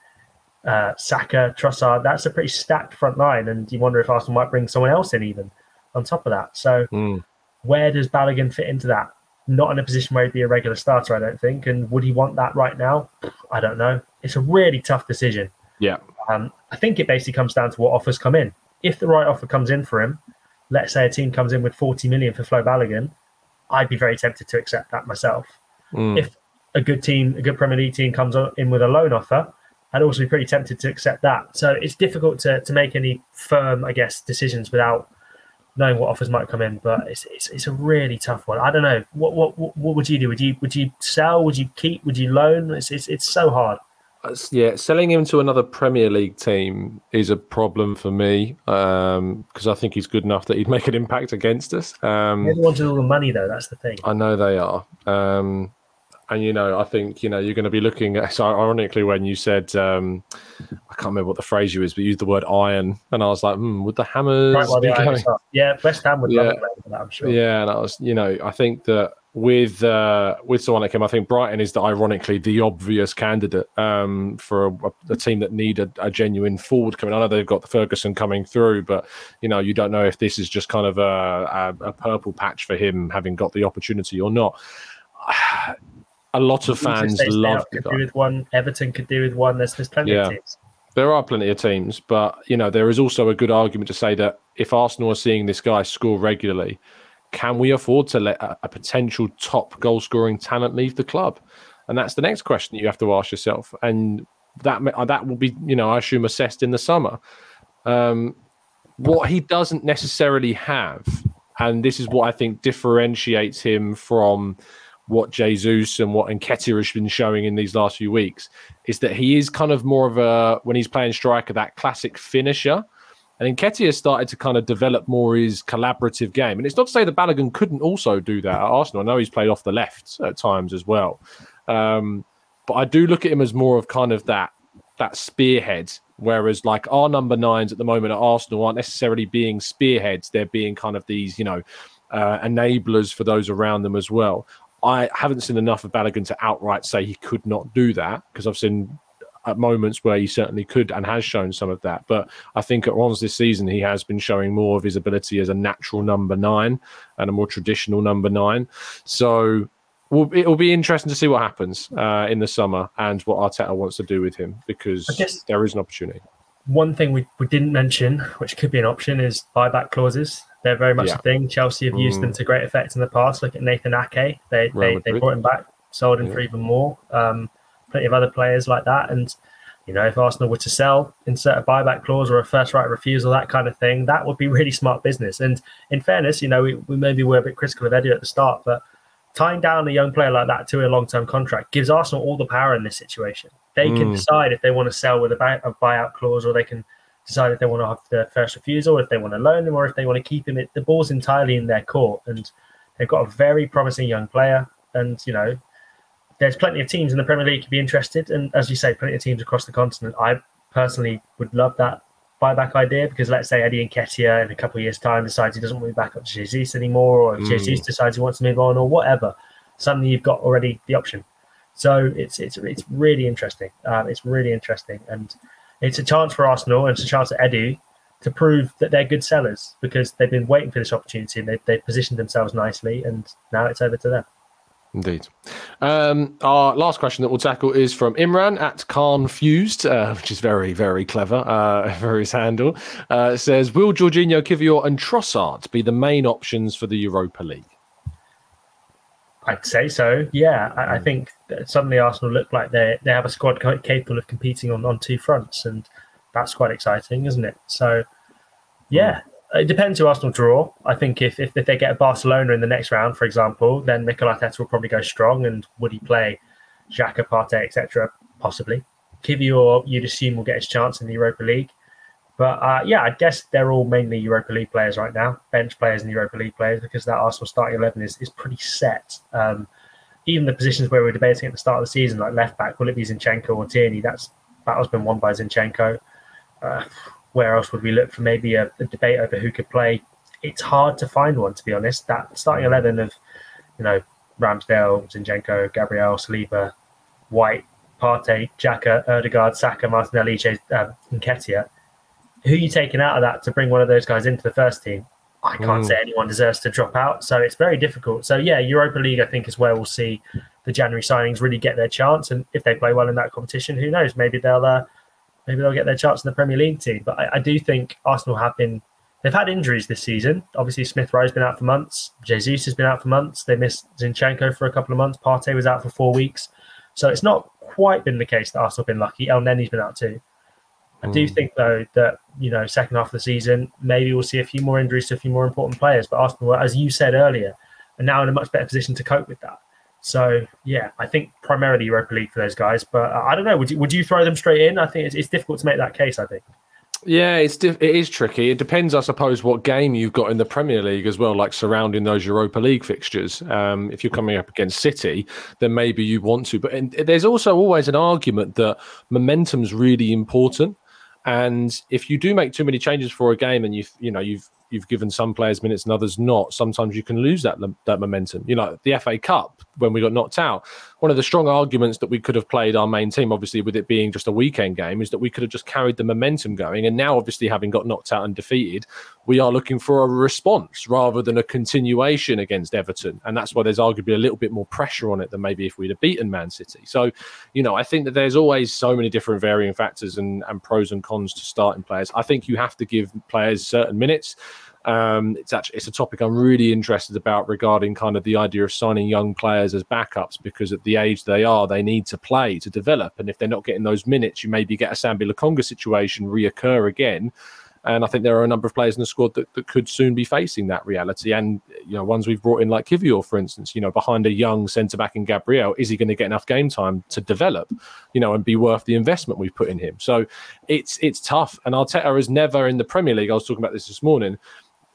[SPEAKER 2] uh, Saka, Trossard. That's a pretty stacked front line, and you wonder if Arsenal might bring someone else in even on top of that. So, mm. where does Balogun fit into that? Not in a position where he'd be a regular starter, I don't think. And would he want that right now? I don't know. It's a really tough decision.
[SPEAKER 1] Yeah.
[SPEAKER 2] Um, I think it basically comes down to what offers come in. If the right offer comes in for him, let's say a team comes in with 40 million for Flo Balogun, I'd be very tempted to accept that myself. Mm. If a good team, a good Premier League team comes in with a loan offer, I'd also be pretty tempted to accept that. So it's difficult to, to make any firm, I guess, decisions without knowing what offers might come in. But it's, it's, it's a really tough one. I don't know. What, what what would you do? Would you would you sell? Would you keep? Would you loan? It's it's, it's so hard.
[SPEAKER 1] Yeah, selling him to another Premier League team is a problem for me because um, I think he's good enough that he'd make an impact against us. Um,
[SPEAKER 2] Everyone wanted all the money, though. That's the thing.
[SPEAKER 1] I know they are. Um, and you know, I think you know you're going to be looking at. So ironically, when you said, um, I can't remember what the phrase you used, but you used the word iron, and I was like, hmm, would the Hammers right, be going?
[SPEAKER 2] Yeah, West Ham would yeah. love that. I'm sure.
[SPEAKER 1] Yeah, and I was, you know, I think that with uh, with someone like him, I think Brighton is the, ironically the obvious candidate um, for a, a, team that need a, a, genuine forward coming. I know they've got the Ferguson coming through, but you know you don't know if this is just kind of a, a, a purple patch for him having got the opportunity or not a lot of fans love
[SPEAKER 2] could do with one. Everton could do with one. There's there's plenty yeah. of teams.
[SPEAKER 1] There are plenty of teams, but you know there is also a good argument to say that if Arsenal are seeing this guy score regularly, can we afford to let a, a potential top goal scoring talent leave the club? And that's the next question that you have to ask yourself. And that that will be, you know, I assume assessed in the summer. Um, what he doesn't necessarily have, and this is what I think differentiates him from what Jesus and what Nketiah has been showing in these last few weeks is that he is kind of more of a when he's playing striker that classic finisher. And Nketiah has started to kind of develop more his collaborative game. And it's not to say that Balogun couldn't also do that at Arsenal. I know he's played off the left at times as well. Um, but I do look at him as more of kind of that that spearhead. Whereas like our number nines at the moment at Arsenal aren't necessarily being spearheads. They're being kind of these, you know, uh, enablers for those around them as well. I haven't seen enough of Balogun to outright say he could not do that because I've seen at moments where he certainly could and has shown some of that. But I think at once this season he has been showing more of his ability as a natural number nine and a more traditional number nine. So it will be interesting to see what happens uh, in the summer and what Arteta wants to do with him because there is an opportunity.
[SPEAKER 2] One thing we, we didn't mention, which could be an option, is buyback clauses. They're very much yeah. a thing. Chelsea have used mm. them to great effect in the past. Look at Nathan Ake. They they, they brought him back, sold him yeah. for even more. Um, plenty of other players like that. And you know, if Arsenal were to sell, insert a buyback clause or a first right refusal, that kind of thing, that would be <laughs> really smart business. And in fairness, you know, we, we maybe were a bit critical of Edu at the start, but tying down a young player like that to a long term contract gives Arsenal all the power in this situation. They mm. can decide if they want to sell with a, buy, a buyout clause or they can decide if they want to have the first refusal, if they want to loan him, or if they want to keep him. It, the ball's entirely in their court, and they've got a very promising young player. And you know, there's plenty of teams in the Premier League could be interested, and as you say, plenty of teams across the continent. I personally would love that buyback idea because let's say Eddie Nketiah in a couple of years' time decides he doesn't want to be back up to Jesus anymore, or mm. Jesus decides he wants to move on, or whatever. Suddenly you've got already the option. So it's it's it's really interesting. Um, it's really interesting, and it's a chance for Arsenal and it's a chance for Edu to prove that they're good sellers because they've been waiting for this opportunity and they, they've positioned themselves nicely, and now it's over to them.
[SPEAKER 1] Indeed. Um, our last question that we'll tackle is from Imran at Khan Fused, uh, which is very, very clever uh, <laughs> for his handle. Uh, says, Will Jorginho, Kiwior, and Trossard be the main options for the Europa League?
[SPEAKER 2] I'd say so. Yeah, I, I hmm. think suddenly Arsenal look like they they have a squad capable of competing on, on two fronts, and that's quite exciting, isn't it? So, yeah, it depends who Arsenal draw. I think if, if, if they get a Barcelona in the next round, for example, then Mikel Arteta will probably go strong. And would he play Xhaka, Partey, etc.? Possibly. Kiwior, you'd assume, will get his chance in the Europa League. But uh, yeah, I guess they're all mainly Europa League players right now, bench players and Europa League players, because that Arsenal starting 11 is, is pretty set. Um, even the positions where we were debating at the start of the season, like left back, will it be Zinchenko or Tierney? That's battle's been won by Zinchenko. Uh, where else would we look for maybe a, a, debate over who could play? It's hard to find one, to be honest. That starting 11 of, you know, Ramsdale, Zinchenko, Gabriel, Saliba, White, Partey, Xhaka, Odegaard, Saka, Martinelli, um, Nketiah. Who are you taking out of that to bring one of those guys into the first team? I can't mm. say anyone deserves to drop out. So it's very difficult. So yeah, Europa League, I think, is where we'll see the January signings really get their chance. And if they play well in that competition, who knows? Maybe they'll uh, maybe they'll get their chance in the Premier League team. But I, I do think Arsenal have been they've had injuries this season. Obviously, Smith Rowe's been out for months. Jesus has been out for months. They missed Zinchenko for a couple of months. Partey was out for four weeks. So it's not quite been the case that Arsenal have been lucky. Elneny's been out too. I do hmm. think though that you know second half of the season maybe we'll see a few more injuries to a few more important players. But Arsenal, as you said earlier, are now in a much better position to cope with that. So yeah, I think primarily Europa League for those guys. But I don't know. Would you would you throw them straight in? I think it's, it's difficult to make that case. I think.
[SPEAKER 1] Yeah, it's diff- it is tricky. It depends, I suppose, what game you've got in the Premier League as well, like surrounding those Europa League fixtures. Um, if you're coming up against City, then maybe you want to. But there's also always an argument that momentum's really important. And if you do make too many changes for a game, and you you know you've you've given some players minutes and others not, sometimes you can lose that that momentum. You know, the FA Cup when we got knocked out, one of the strong arguments that we could have played our main team, obviously with it being just a weekend game, is that we could have just carried the momentum going. And now, obviously, having got knocked out and defeated, we are looking for a response rather than a continuation against Everton. And that's why there's arguably a little bit more pressure on it than maybe if we'd have beaten Man City. So, you know, I think that there's always so many different varying factors and, and pros and cons to starting players. I think you have to give players certain minutes. Um, it's actually it's a topic I'm really interested about regarding kind of the idea of signing young players as backups because at the age they are, they need to play to develop, and if they're not getting those minutes, you maybe get a Sambi Lokonga situation reoccur again. And I think there are a number of players in the squad that, that could soon be facing that reality. And, you know, ones we've brought in like Kiwior, for instance, you know, behind a young centre back in Gabriel, is he going to get enough game time to develop, you know, and be worth the investment we've put in him? So it's it's tough. And Arteta has never in the Premier League, I was talking about this this morning,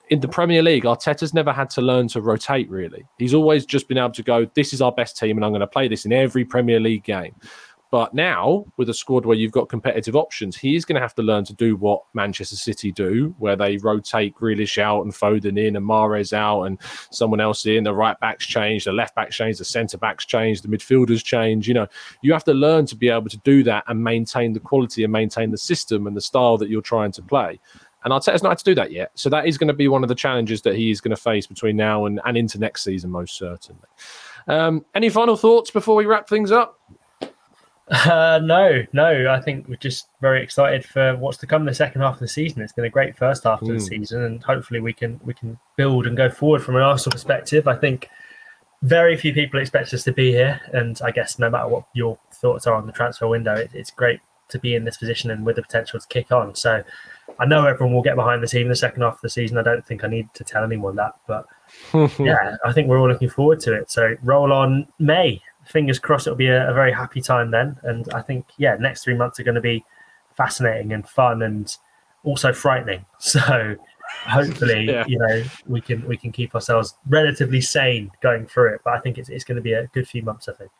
[SPEAKER 1] in the Premier League, Arteta's never had to learn to rotate really. He's always just been able to go, this is our best team, and I'm going to play this in every Premier League game. But now, with a squad where you've got competitive options, he is going to have to learn to do what Manchester City do, where they rotate Grealish out and Foden in and Mahrez out and someone else in. The right backs change, the left backs change, the centre backs change, the midfielders change. You know, you have to learn to be able to do that and maintain the quality and maintain the system and the style that you're trying to play. And Arteta's not had to do that yet. So that is going to be one of the challenges that he is going to face between now and, and into next season, most certainly. Um, any final thoughts before we wrap things up?
[SPEAKER 2] Uh, no, no. I think we're just very excited for what's to come in the second half of the season. It's been a great first half of mm. the hmm. season, and hopefully we can we can build and go forward from an Arsenal perspective. I think very few people expect us to be here, and I guess no matter what your thoughts are on the transfer window, it, it's great to be in this position and with the potential to kick on. So I know everyone will get behind the team in the second half of the season. I don't think I need to tell anyone that, but <laughs> yeah, I think we're all looking forward to it. So roll on May. Fingers crossed it'll be a, a very happy time then. And I think yeah, next three months are going to be fascinating and fun and also frightening. <laughs> So hopefully <laughs> yeah. you know we can we can keep ourselves relatively sane going through it. But I think it's it's going to be a good few months. I think.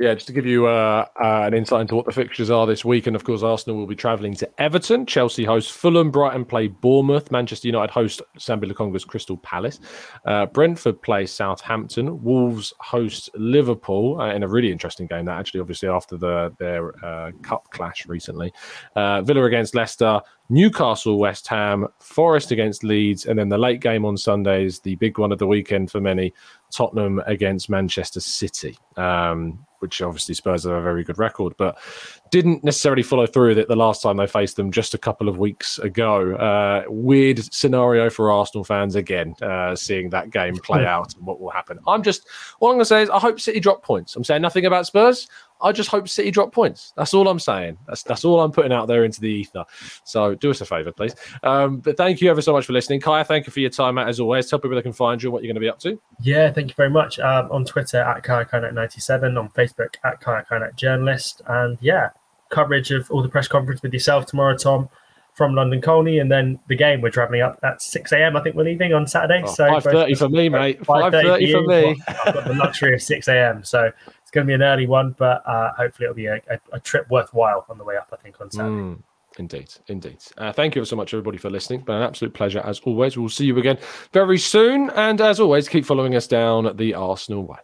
[SPEAKER 1] Yeah, just to give you uh, uh, an insight into what the fixtures are this week, and of course, Arsenal will be travelling to Everton. Chelsea host Fulham, Brighton play Bournemouth, Manchester United host Sambi Lokonga's Crystal Palace, uh, Brentford play Southampton, Wolves host Liverpool uh, in a really interesting game. That actually, obviously, after the their uh, cup clash recently, uh, Villa against Leicester, Newcastle, West Ham, Forest against Leeds, and then the late game on Sundays, the big one of the weekend for many, Tottenham against Manchester City. Um, which obviously Spurs have a very good record, but didn't necessarily follow through with it the last time they faced them just a couple of weeks ago. Uh, weird scenario for Arsenal fans again, uh, seeing that game play out and what will happen. I'm just, all I'm going to say is I hope City drop points. I'm saying nothing about Spurs. I just hope City drop points. That's all I'm saying. That's that's all I'm putting out there into the ether. So do us a favour, please. Um, but thank you ever so much for listening. Kaya, thank you for your time, Matt, as always. Tell people they can find you and what you're going to be up to.
[SPEAKER 2] Yeah, thank you very much. Um, on Twitter at KayaKaynak97, on Facebook at KayaKaynak Journalist. And yeah, coverage of all the press conference with yourself tomorrow, Tom from London Colney, and then the game we're travelling up at six a.m. I think we're leaving on Saturday.
[SPEAKER 1] Oh, so five thirty for me, mate. Five thirty for me.
[SPEAKER 2] I've got the luxury of six a.m. So going to be an early one, but uh, hopefully it'll be a, a, a, trip worthwhile on the way up. I think on Saturday. Mm,
[SPEAKER 1] indeed, indeed. Uh, thank you so much, everybody, for listening. Been an absolute pleasure as always. We'll see you again very soon, and as always, keep following us down the Arsenal way.